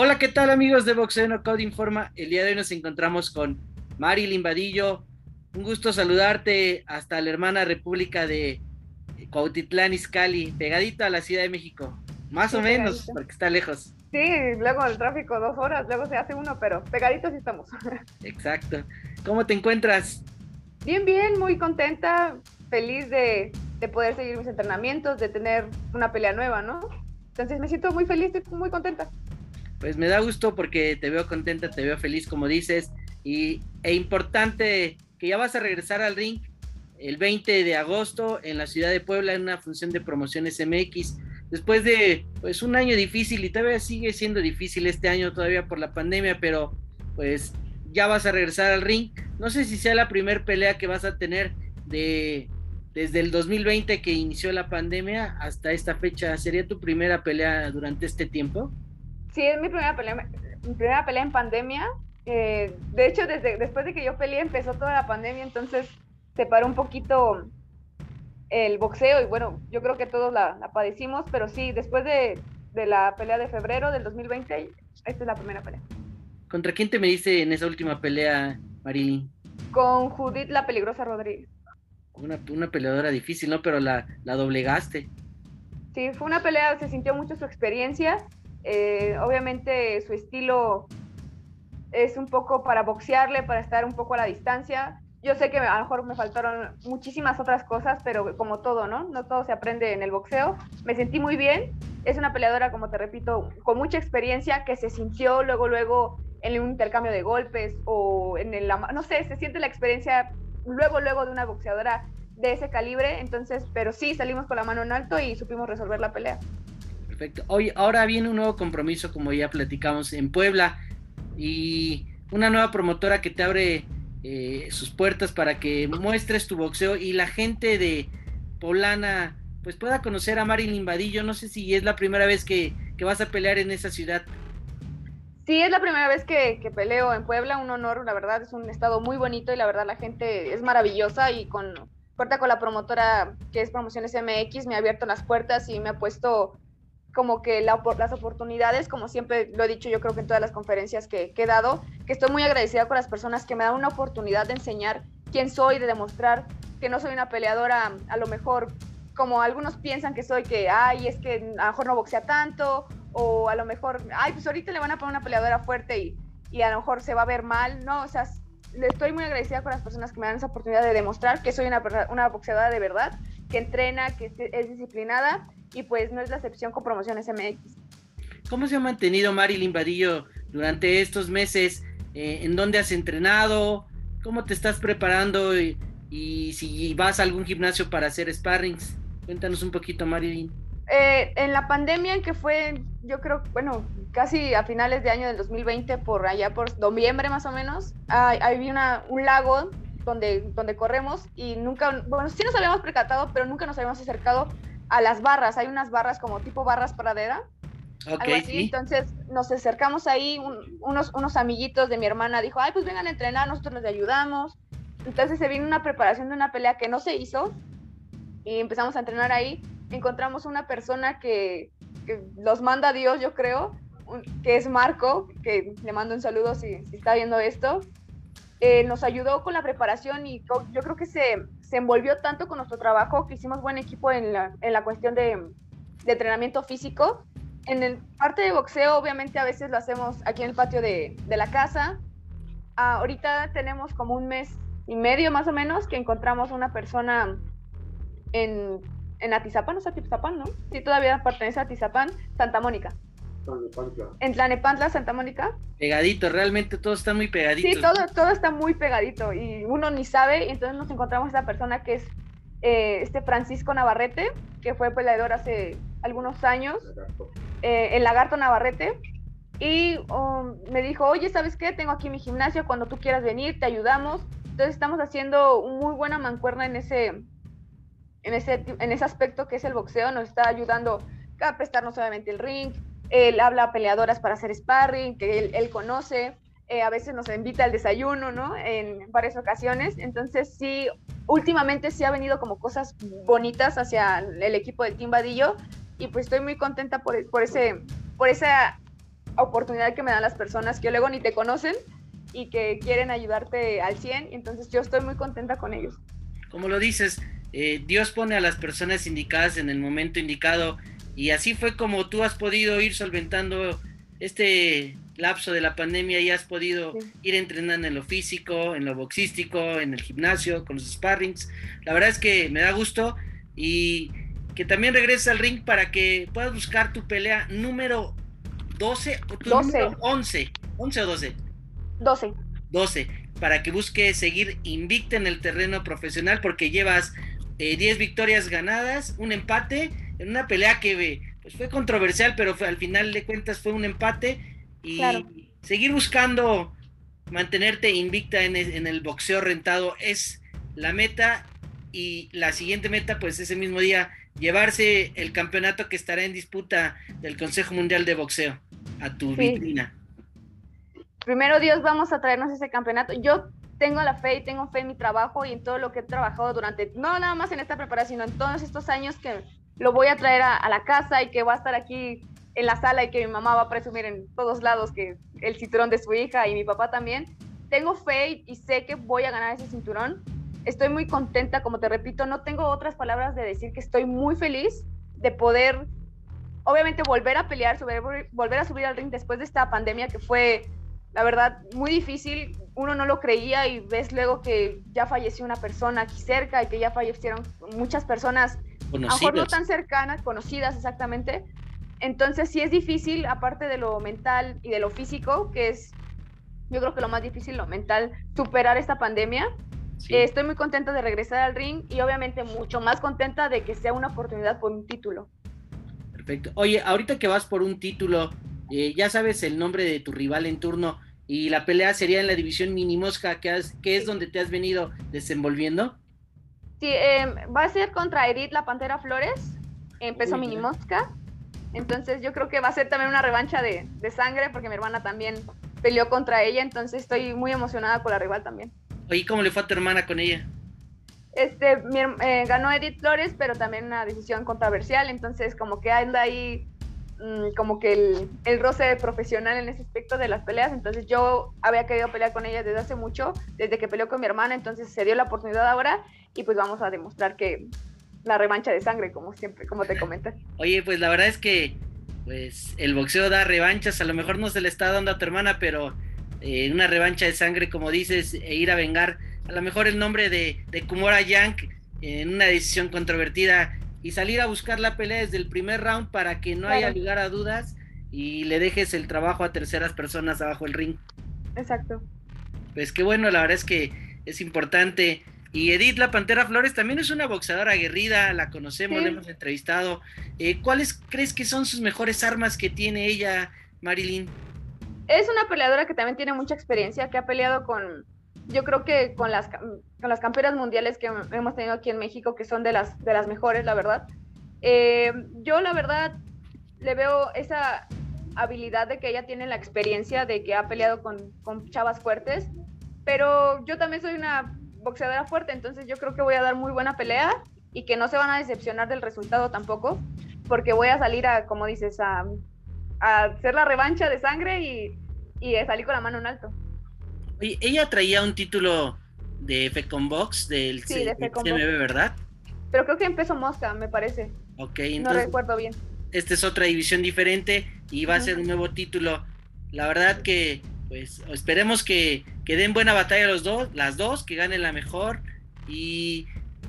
Hola, ¿qué tal amigos de Boxeo No Code Informa? El día de hoy nos encontramos con Marilyn Vadillo. Un gusto saludarte hasta la hermana República de Cuautitlán Izcalli, pegadito a la Ciudad de México. Más o menos, porque está lejos. Sí, luego el tráfico dos horas, luego se hace uno, pero pegaditos sí estamos. Exacto. ¿Cómo te encuentras? Bien, bien, muy contenta, feliz de, de poder seguir mis entrenamientos, de tener una pelea nueva, ¿no? Entonces me siento muy feliz, muy contenta. Pues me da gusto porque te veo contenta, te veo feliz, como dices, y e importante que ya vas a regresar al ring el 20 de agosto en la ciudad de Puebla en una función de promociones MX. Después de pues un año difícil y todavía sigue siendo difícil este año todavía por la pandemia, pero pues ya vas a regresar al ring. No sé si sea la primera pelea que vas a tener de desde el 2020 que inició la pandemia hasta esta fecha. ¿Sería tu primera pelea durante este tiempo? Sí, es mi primera pelea, mi primera pelea en pandemia. Eh, de hecho, desde después de que yo peleé empezó toda la pandemia, entonces se paró un poquito el boxeo y bueno, yo creo que todos la, padecimos, pero sí, después de, de, la pelea de febrero del 2020, esta es la primera pelea. ¿Contra quién te me dice en esa última pelea, Marilyn? Con Judith la Peligrosa Rodríguez. Una, una peleadora difícil, ¿no? Pero la, la doblegaste. Sí, fue una pelea, se sintió mucho su experiencia. Eh, obviamente su estilo es un poco para boxearle, para estar un poco a la distancia yo sé que a lo mejor me faltaron muchísimas otras cosas, pero como todo, ¿no? No todo se aprende en el boxeo. Me sentí muy bien. Es una peleadora, como te repito, con mucha experiencia que se sintió luego, luego en un intercambio de golpes o en el, no sé, se siente la experiencia luego, luego de una boxeadora de ese calibre. Entonces, pero sí, salimos con la mano en alto y supimos resolver la pelea. Perfecto. Hoy, ahora viene un nuevo compromiso, como ya platicamos, en Puebla y una nueva promotora que te abre eh, sus puertas para que muestres tu boxeo y la gente de Polana pues pueda conocer a Marilyn Vadillo. No sé si es la primera vez que, vas a pelear en esa ciudad. Sí, es la primera vez que, peleo en Puebla, un honor, la verdad es un estado muy bonito y la verdad la gente es maravillosa y con puerta con la promotora que es Promociones MX me ha abierto las puertas y me ha puesto como que las oportunidades, como siempre lo he dicho yo creo que en todas las conferencias que, he dado, que estoy muy agradecida con las personas que me dan una oportunidad de enseñar quién soy, de demostrar que no soy una peleadora a lo mejor como algunos piensan que soy, que, ay, es que a lo mejor no boxea tanto, o a lo mejor, ay, pues ahorita le van a poner una peleadora fuerte y, y a lo mejor se va a ver mal, no, o sea, estoy muy agradecida con las personas que me dan esa oportunidad de demostrar que soy una, una boxeadora de verdad, que entrena, que es disciplinada y pues no es la excepción con Promociones MX. ¿Cómo se ha mantenido Marilyn Vadillo durante estos meses? Eh, ¿En dónde has entrenado? ¿Cómo te estás preparando? Y, si vas a algún gimnasio para hacer sparrings. Cuéntanos un poquito, Marilyn. Eh, en la pandemia, en que fue, yo creo, bueno, casi a finales de año del 2020, por allá por noviembre más o menos, había una, un lago donde, donde corremos y nunca, bueno, sí nos habíamos percatado, pero nunca nos habíamos acercado a las barras. Hay unas barras como tipo barras pradera. Okay, Sí. Entonces nos acercamos ahí, unos, unos amiguitos de mi hermana dijo, ay, pues vengan a entrenar, nosotros les ayudamos. Entonces se vino una preparación de una pelea que no se hizo y empezamos a entrenar ahí. Encontramos una persona que, que los manda a Dios, yo creo, que es Marco, que le mando un saludo si, si está viendo esto. Eh, nos ayudó con la preparación y yo creo que se, se, envolvió tanto con nuestro trabajo que hicimos buen equipo en la, en la cuestión de, de, entrenamiento físico. En el parte de boxeo, obviamente a veces lo hacemos aquí en el patio de, de la casa. Ah, ahorita tenemos como un mes y medio más o menos que encontramos una persona en, en Atizapán, no es Atizapán, ¿no? Sí, todavía pertenece a Atizapán, Santa Mónica. En Tlanepantla, Santa Mónica. Pegadito, realmente todo está muy pegadito. Sí, todo, todo está muy pegadito y uno ni sabe, y entonces nos encontramos esta persona que es eh, este Francisco Navarrete, que fue peleador hace algunos años, eh, el lagarto Navarrete, y um, me dijo, oye, ¿sabes qué? Tengo aquí mi gimnasio, cuando tú quieras venir, te ayudamos. Entonces estamos haciendo muy buena mancuerna en ese, en ese, en ese aspecto que es el boxeo, nos está ayudando a prestarnos obviamente el ring, él habla a peleadoras para hacer sparring, que él, conoce, eh, a veces nos invita al desayuno, ¿no? En varias ocasiones. Entonces, sí, últimamente sí ha venido como cosas bonitas hacia el equipo del Team Vadillo y pues estoy muy contenta por, por, ese, por esa oportunidad que me dan las personas que luego ni te conocen y que quieren ayudarte al 100. Entonces yo estoy muy contenta con ellos. Como lo dices, eh, Dios pone a las personas indicadas en el momento indicado y así fue como tú has podido ir solventando este lapso de la pandemia y has podido ir entrenando en lo físico, en lo boxístico, en el gimnasio, con los sparrings. La verdad es que me da gusto y que también regreses al ring para que puedas buscar tu pelea número 12 o tu 12. número 11. 11 o 12. 12. 12. Para que busques seguir invicta en el terreno profesional porque llevas 10 eh, victorias ganadas, un empate en una pelea que pues, fue controversial, pero fue, al final de cuentas fue un empate y seguir buscando mantenerte invicta en, en, el boxeo rentado es la meta y la siguiente meta pues ese mismo día llevarse el campeonato que estará en disputa del Consejo Mundial de Boxeo a tu vitrina. Primero Dios vamos a traernos ese campeonato. Yo tengo la fe y tengo fe en mi trabajo y en todo lo que he trabajado durante, no nada más en esta preparación, sino en todos estos años que lo voy a traer a, la casa y que va a estar aquí en la sala y que mi mamá va a presumir en todos lados que el cinturón de su hija y mi papá también. Tengo fe y sé que voy a ganar ese cinturón. Estoy muy contenta, como te repito, no tengo otras palabras de decir que estoy muy feliz de poder, obviamente, volver a pelear, volver a subir al ring después de esta pandemia que fue, la verdad, muy difícil. Uno no lo creía y ves luego que ya falleció una persona aquí cerca y que ya fallecieron muchas personas a lo mejor no tan cercanas, conocidas exactamente. Entonces sí es difícil, aparte de lo mental y de lo físico, que es yo creo que lo más difícil, lo mental, superar esta pandemia. Eh, estoy muy contenta de regresar al ring y obviamente mucho más contenta de que sea una oportunidad por un título. Perfecto. Oye, ahorita que vas por un título, eh, ya sabes el nombre de tu rival en turno y la pelea sería en la división mini mosca, que, que es donde te has venido desenvolviendo. Sí, em, va a ser contra Edith la Pantera Flores, en peso mini mosca. Entonces yo creo que va a ser también una revancha de, sangre porque mi hermana también peleó contra ella, entonces estoy muy emocionada con la rival también. Oye, ¿cómo le fue a tu hermana con ella? Este, eh, ganó Edith Flores, pero también una decisión controversial, entonces como que anda ahí mm, como que el, el, roce profesional en ese aspecto de las peleas, entonces yo había querido pelear con ella desde hace mucho, desde que peleó con mi hermana, entonces se dio la oportunidad ahora y pues vamos a demostrar que la revancha de sangre, como siempre, como te comenté. Oye, pues la verdad es que pues el boxeo da revanchas, a lo mejor no se le está dando a tu hermana, pero eh, una revancha de sangre, como dices, e ir a vengar a lo mejor el nombre de, de Kumora Yank en una decisión controvertida y salir a buscar la pelea desde el primer round para que no haya lugar a dudas y le dejes el trabajo a terceras personas abajo el ring. Exacto. Pues qué bueno, la verdad es que es importante y Edith La Pantera Flores también es una boxeadora aguerrida, la conocemos, la hemos entrevistado. Eh, ¿Cuáles crees que son sus mejores armas que tiene ella, Marilyn? Es una peleadora que también tiene mucha experiencia, que ha peleado con, yo creo que con las, con las campeonas mundiales que hemos tenido aquí en México, que son de las, de las mejores, la verdad. Eh, yo, la verdad, le veo esa habilidad de que ella tiene la experiencia de que ha peleado con, con chavas fuertes, pero yo también soy una boxeadora fuerte, entonces yo creo que voy a dar muy buena pelea y que no se van a decepcionar del resultado tampoco, porque voy a salir a, como dices, a, hacer la revancha de sangre y, y salir con la mano en alto. Oye, ella traía un título de Fecon Box del sí, ¿verdad? Pero creo que empezó Mosca, me parece. Ok, entonces. No recuerdo bien. Esta es otra división diferente y va a ser un nuevo título. La verdad que pues esperemos que, que, den buena batalla los dos, las dos, que ganen la mejor. Y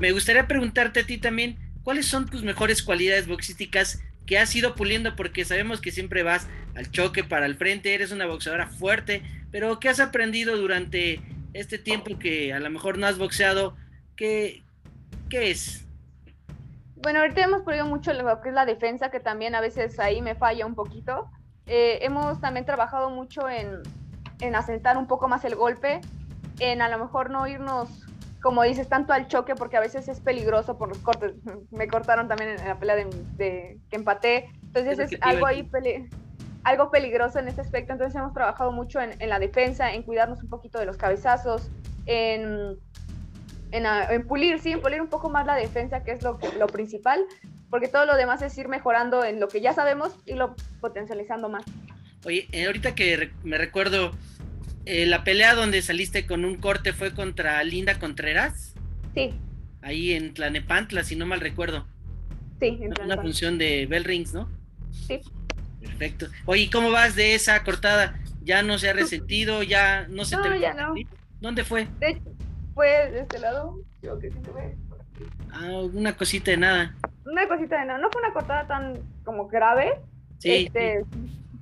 me gustaría preguntarte a ti también, ¿cuáles son tus mejores cualidades boxísticas que has ido puliendo? Porque sabemos que siempre vas al choque para el frente, eres una boxeadora fuerte, pero ¿qué has aprendido durante este tiempo que a lo mejor no has boxeado? ¿Qué, qué es? Bueno, ahorita hemos pulido mucho lo que es la defensa, que también a veces ahí me falla un poquito. Eh, hemos también trabajado mucho en, en asentar un poco más el golpe, en a lo mejor no irnos, como dices, tanto al choque, porque a veces es peligroso por los cortes. Me cortaron también en la pelea de, que empaté. Entonces es, algo ahí algo peligroso en este aspecto. Entonces hemos trabajado mucho en, la defensa, en cuidarnos un poquito de los cabezazos, en, en, pulir, sí, en pulir un poco más la defensa, que es lo, lo principal, porque todo lo demás es ir mejorando en lo que ya sabemos y lo potencializando más. Oye, eh, ahorita que me recuerdo, eh, la pelea donde saliste con un corte fue contra Linda Contreras. Sí. Ahí en Tlanepantla, si no mal recuerdo. Sí, en Una función de Bell Rings, ¿no? Sí. Perfecto. Oye, ¿cómo vas de esa cortada? ¿Ya no se ha resentido? ¿Ya no se no, ya no. ¿Dónde fue? De fue de este lado. Yo que sí se ve. Ah, una cosita de nada. Una cosita de nada. No fue una cortada tan como grave. Sí. Este,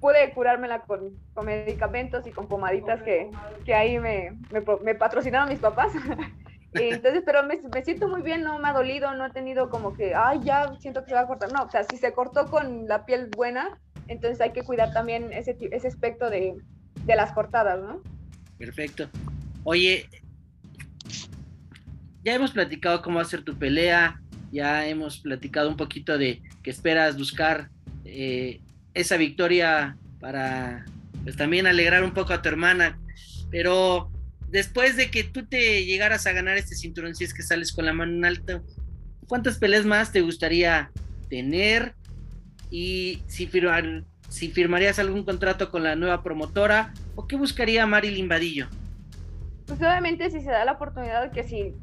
pude curármela con, con, medicamentos y con pomaditas que, que ahí me, me, me patrocinaron mis papás. Entonces, pero me, me, siento muy bien, no me ha dolido, no he tenido como que, ay, ya siento que se va a cortar. No, o sea, si se cortó con la piel buena, entonces hay que cuidar también ese, ese aspecto de, de las cortadas, ¿no? Perfecto. Oye, ya hemos platicado cómo hacer tu pelea, ya hemos platicado un poquito de que esperas buscar eh, esa victoria para pues también alegrar un poco a tu hermana, pero después de que tú te llegaras a ganar este cinturón, si es que sales con la mano en alto, ¿cuántas peleas más te gustaría tener? Y si, si firmarías algún contrato con la nueva promotora, ¿o qué buscaría Marilyn Vadillo? Pues obviamente si se da la oportunidad que si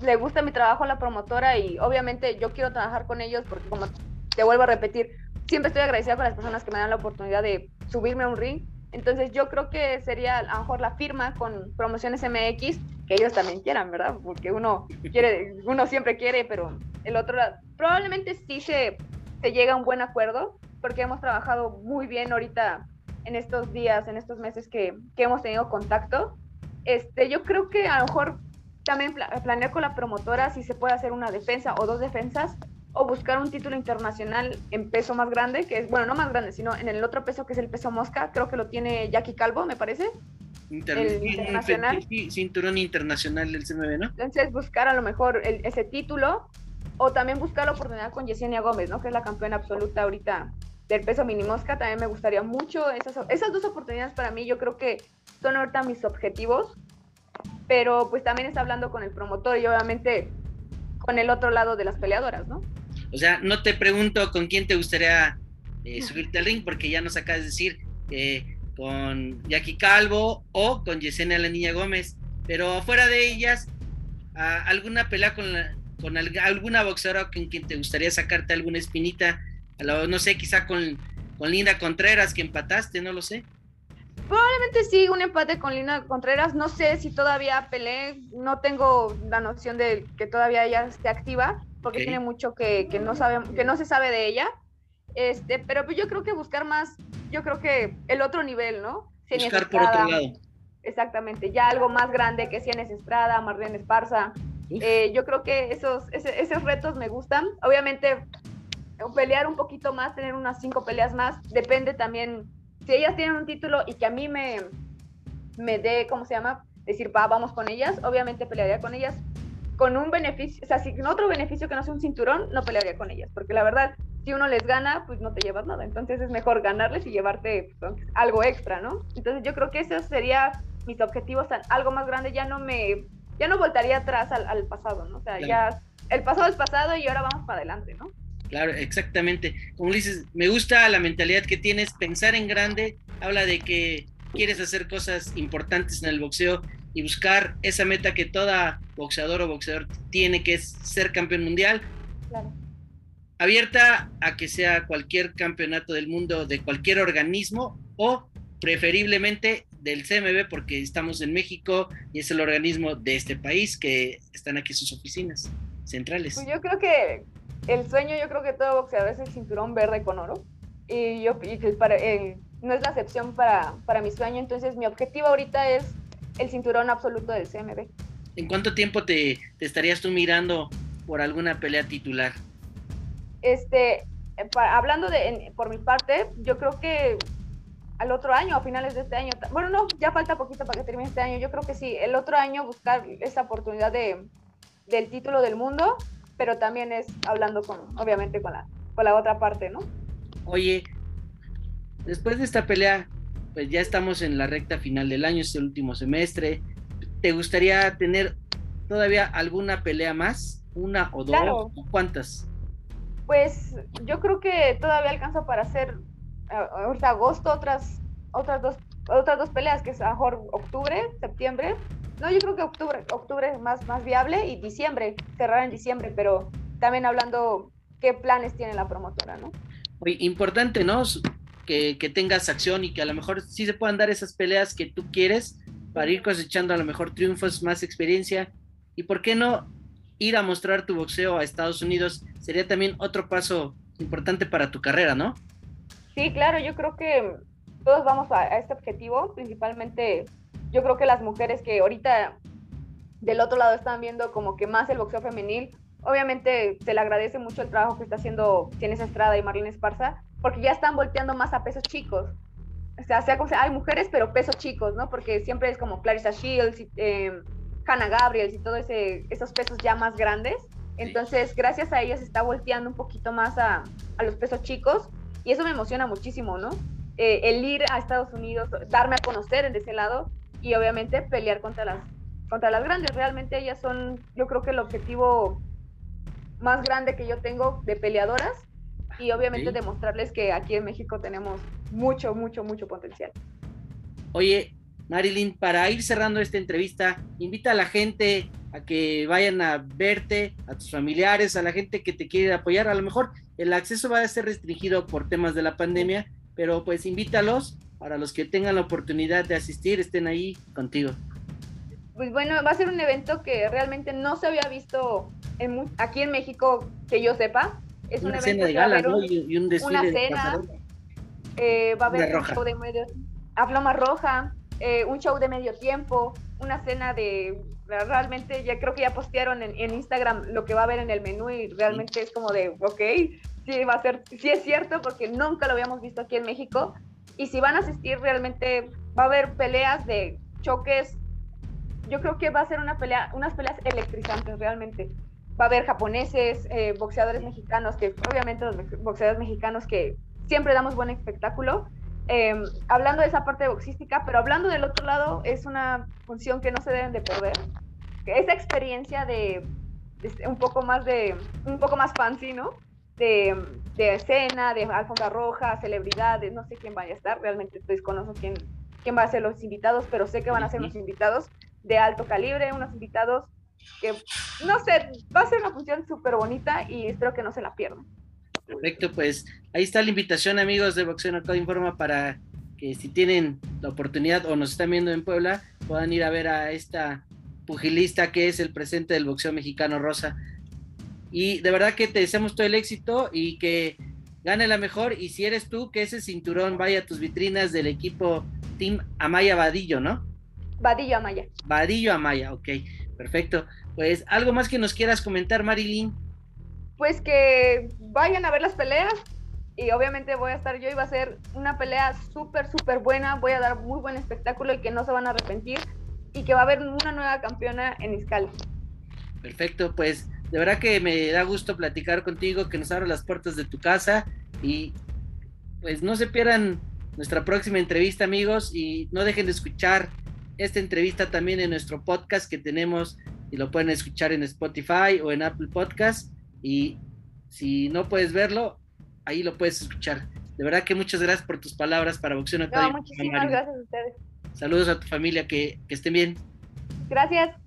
le gusta mi trabajo a la promotora y obviamente yo quiero trabajar con ellos porque como te vuelvo a repetir, siempre estoy agradecida con las personas que me dan la oportunidad de subirme a un ring entonces yo creo que sería a lo mejor la firma con Promociones MX, que ellos también quieran, ¿verdad? Porque uno quiere, uno siempre quiere, pero el otro probablemente sí se, se llega a un buen acuerdo, porque hemos trabajado muy bien ahorita en estos días, en estos meses que, que hemos tenido contacto. Este, yo creo que a lo mejor también planear con la promotora si se puede hacer una defensa o dos defensas o buscar un título internacional en peso más grande, que es, bueno, no más grande, sino en el otro peso que es el peso mosca, creo que lo tiene Jackie Calvo, me parece. el internacional. Cinturón internacional del CMB, ¿no? Entonces buscar a lo mejor ese título o también buscar la oportunidad con Yesenia Gómez, ¿no? Que es la campeona absoluta ahorita del peso mini mosca, también me gustaría mucho. Esas, esas dos oportunidades para mí yo creo que son ahorita mis objetivos, pero pues también está hablando con el promotor y obviamente con el otro lado de las peleadoras, ¿no? O sea, no te pregunto con quién te gustaría eh, subirte al ring, porque ya nos acabas de decir eh, con Jackie Calvo o con Yesenia La Niña Gómez, pero fuera de ellas, ¿alguna pelea con, con alguna boxeadora con quien te gustaría sacarte alguna espinita? no sé, quizá con, con Linda Contreras que empataste, no lo sé. Probablemente sí, un empate con Linda Contreras. No sé si todavía peleé, no tengo la noción de que todavía ella esté activa, porque tiene mucho que, que, no sabe, que no se sabe de ella. Este, pero pues yo creo que buscar más, yo creo que el otro nivel, ¿no? buscar por otro lado. Exactamente, ya algo más grande que Cienes Estrada, Marlene Esparza. Eh, yo creo que esos, esos retos me gustan. Obviamente, pelear un poquito más, tener unas cinco peleas más, depende también. Si ellas tienen un título y que a mí me, me dé, ¿cómo se llama? Decir, va, vamos con ellas, obviamente pelearía con ellas, con un beneficio, o sea, si otro beneficio que no sea un cinturón, no pelearía con ellas, porque la verdad, si uno les gana, pues no te llevas nada, entonces es mejor ganarles y llevarte pues, algo extra, ¿no? Entonces yo creo que eso sería mis objetivos, algo más grande, ya no me, ya no voltaría atrás al, pasado, ¿no? O sea, ya el pasado es pasado y ahora vamos para adelante, ¿no? Claro, exactamente. Como dices, me gusta la mentalidad que tienes, pensar en grande, habla de que quieres hacer cosas importantes en el boxeo y buscar esa meta que toda boxeador o boxeador tiene, que es ser campeón mundial. Abierta a que sea cualquier campeonato del mundo de cualquier organismo o preferiblemente del CMB porque estamos en México y es el organismo de este país que están aquí sus oficinas centrales. Pues yo creo que el sueño, yo creo que todo boxeador es el cinturón verde con oro y yo y para, no es la excepción para, para mi sueño, entonces mi objetivo ahorita es el cinturón absoluto del CMB. ¿En cuánto tiempo te, estarías tú mirando por alguna pelea titular? Este, eh, hablando de, por mi parte, yo creo que al otro año, a finales de este año, bueno, no, ya falta poquito para que termine este año, yo creo que sí, el otro año buscar esa oportunidad de, del título del mundo, pero también es hablando con, obviamente, con la, con la otra parte, ¿no? Oye, después de esta pelea, pues ya estamos en la recta final del año, es el último semestre. ¿Te gustaría tener todavía alguna pelea más? ¿Una o dos? ¿Cuántas? Pues yo creo que todavía alcanza para hacer ahorita agosto otras otras dos, otras dos peleas, que es a mejor octubre, septiembre. No, yo creo que octubre, octubre es más, más viable y diciembre, cerrar en diciembre, pero también hablando qué planes tiene la promotora, ¿no? importante, ¿no? Que, que, tengas acción y que a lo mejor sí se puedan dar esas peleas que tú quieres para ir cosechando a lo mejor triunfos, más experiencia. Y por qué no ir a mostrar tu boxeo a Estados Unidos sería también otro paso importante para tu carrera, ¿no? Sí, claro, yo creo que todos vamos a, este objetivo, principalmente yo creo que las mujeres que ahorita del otro lado están viendo como que más el boxeo femenil, obviamente se le agradece mucho el trabajo que está haciendo Tienes Estrada y Marlene Esparza, porque ya están volteando más a pesos chicos. O sea, sea como sea, hay mujeres, pero pesos chicos, ¿no? Porque siempre es como Clarissa Shields, eh, Hannah Gabriels y todos esos pesos ya más grandes. Entonces, gracias a ellas está volteando un poquito más a, a los pesos chicos y eso me emociona muchísimo, ¿no? Eh, el ir a Estados Unidos, darme a conocer en ese lado y obviamente pelear contra las, contra las grandes. Realmente ellas son, yo creo que el objetivo más grande que yo tengo de peleadoras y obviamente demostrarles que aquí en México tenemos mucho, mucho, mucho potencial. Oye, Marilyn, para ir cerrando esta entrevista, invita a la gente a que vayan a verte, a tus familiares, a la gente que te quiere apoyar. A lo mejor el acceso va a ser restringido por temas de la pandemia, pero pues invítalos para los que tengan la oportunidad de asistir, estén ahí contigo. Pues bueno, va a ser un evento que realmente no se había visto aquí en México, que yo sepa. Es una un cena de gala, ¿no? Y, un desfile una cena, eh, va a haber un show de medio, a floma roja, eh, un show de medio tiempo, una cena de realmente ya creo que ya postearon en, Instagram lo que va a haber en el menú y realmente es como de, ok, sí va a ser, sí es cierto porque nunca lo habíamos visto aquí en México y si van a asistir realmente va a haber peleas de choques, yo creo que va a ser una pelea, unas peleas electrizantes realmente. Va a haber japoneses, eh, boxeadores mexicanos, que obviamente los boxeadores mexicanos que siempre damos buen espectáculo, Em, hablando de esa parte boxística, pero hablando del otro lado, es una función que no se deben de perder. Esa experiencia de, un poco más de, un poco más fancy, ¿no? De, de, escena, de alfombra roja, celebridades, no sé quién vaya a estar, realmente desconozco quién, quién va a ser los invitados, pero sé que van a ser los invitados de alto calibre, unos invitados que, no sé, va a ser una función súper bonita y espero que no se la pierdan. Perfecto, pues ahí está la invitación, amigos de Boxeo Knockout Informa, para que si tienen la oportunidad o nos están viendo en Puebla, puedan ir a ver a esta pugilista que es el presente del boxeo mexicano Rosa. Y de verdad que te deseamos todo el éxito y que gane la mejor. Y si eres tú, que ese cinturón vaya a tus vitrinas del equipo Team Amaya Vadillo, ¿no? Vadillo Amaya. Vadillo Amaya, ok, perfecto. Pues algo más que nos quieras comentar, Marilyn pues que vayan a ver las peleas y obviamente voy a estar yo y va a ser una pelea súper, súper buena, voy a dar muy buen espectáculo y que no se van a arrepentir y que va a haber una nueva campeona en Iscali. Perfecto, pues de verdad que me da gusto platicar contigo, que nos abra las puertas de tu casa y pues no se pierdan nuestra próxima entrevista amigos y no dejen de escuchar esta entrevista también en nuestro podcast que tenemos y lo pueden escuchar en Spotify o en Apple Podcast y si no puedes verlo, ahí lo puedes escuchar. De verdad que muchas gracias por tus palabras para Boxeo No, muchísimas gracias a ustedes. Saludos a tu familia, que, que estén bien. Gracias.